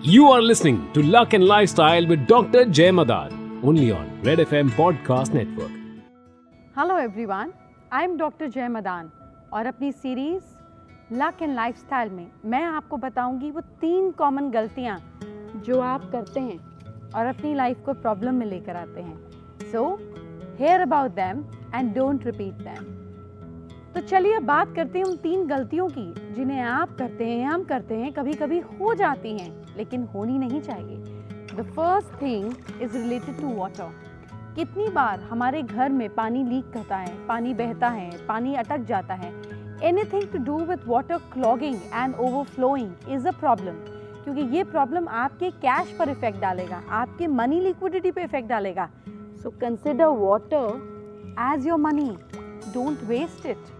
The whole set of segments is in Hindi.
You are listening to Luck and Lifestyle with Dr. Jay Madan, only on Red FM Podcast Network. Hello everyone I am doctor Jai Madan और अपनी सीरीज़ लक एंड लाइफस्टाइल में मैं आपको बताऊँगी वो तीन कॉमन गलतियाँ जो आप करते हैं और अपनी लाइफ को प्रॉब्लम में लेकर आते हैं so hear about them and don't repeat them तो चलिए बात करते हैं उन तीन गलतियों की, जिन्हें आप करते हैं, हम करते हैं कभी कभी हो जाती हैं, लेकिन होनी नहीं चाहिए। The first thing is related to water कितनी बार हमारे घर में पानी लीक करता है, पानी बहता है, पानी अटक जाता है anything to do with water clogging and overflowing is a problem क्योंकि ये प्रॉब्लम आपके कैश पर इफ़ेक्ट डालेगा, आपके मनी लिक्विडिटी पे इफ़ेक्ट डालेगा। So consider water as your money don't waste it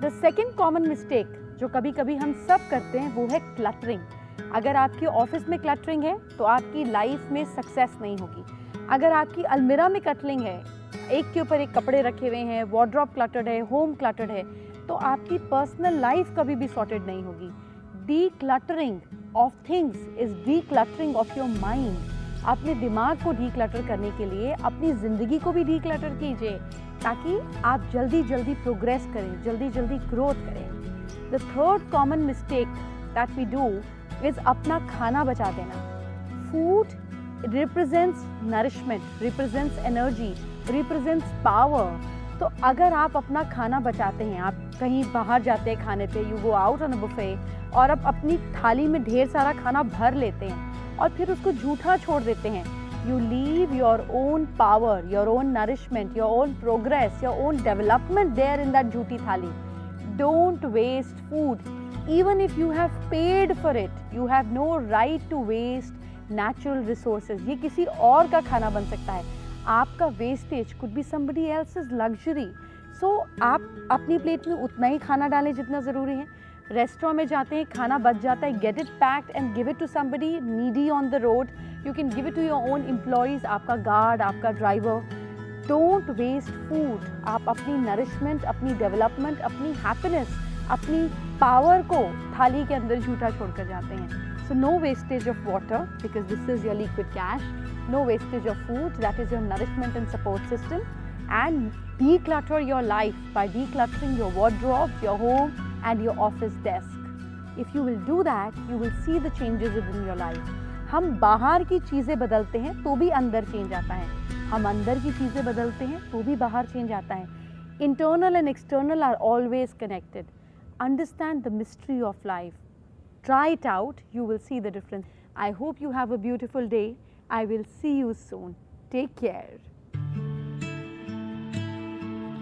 the second common mistake जो कभी कभी हम सब करते हैं, वो है क्लटरिंग अगर आपके ऑफ़िस में क्लटरिंग है तो आपकी लाइफ में सक्सेस नहीं होगी. अगर आपकी अलमिरा में कटलिंग है, एक के ऊपर एक कपड़े रखे हुए हैं वॉड्रॉप क्लटर्ड है होम क्लटर्ड है तो आपकी पर्सनल लाइफ कभी भी सॉर्टेड नहीं होगी. Decluttering of things is decluttering of your mind अपने दिमाग को डी क्लटर करने के लिए अपनी ज़िंदगी को भी डी क्लटर कीजिए. ताकि आप जल्दी जल्दी प्रोग्रेस करें, जल्दी जल्दी ग्रोथ करें। The third common mistake that we do is अपना खाना बचा देना। Food represents nourishment represents energy represents power तो अगर आप अपना खाना बचाते हैं, आप कहीं बाहर जाते हैं खाने पे you go out on buffet और आप अपनी थाली में ढेर सारा खाना भर लेते हैं और फिर उसको झूठा छोड़ देते हैं, you leave your own power, your own nourishment, your own progress, your own development there in that jhuti thali. Don't waste food. Even if you have paid for it, you have no right to waste natural resources. ये किसी और का खाना बन सकता है आपका wastage could be somebody else luxury so आप अपनी प्लेट में उतना ही खाना डालें जितना ज़रूरी है रेस्टोरेंट में जाते हैं खाना बच जाता है get it packed and give it to somebody needy on the road you can give it to your own employees आपका गार्ड आपका ड्राइवर डोंट वेस्ट फ़ूड आप अपनी नरिशमेंट अपनी डेवलपमेंट अपनी हैप्पीनेस अपनी पावर को थाली के अंदर झूठा छोड़कर जाते हैं. So no wastage of water because this is your liquid cash no wastage of food that is your nourishment and support system and declutter your life by decluttering your wardrobe, your home, and your office desk. If you will do that, you will see the changes within your life. हम बाहर की चीज़ें बदलते हैं तो भी अंदर चेंज आता है हम अंदर की चीज़ें बदलते हैं तो भी बाहर चेंज आता है internal and external are always connected understand the mystery of life try it out you will see the difference i hope you have a beautiful day i will see you soon take care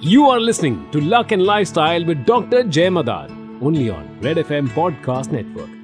you are listening to Luck and Lifestyle with Dr. Jay Madan, only on Red FM Podcast Network.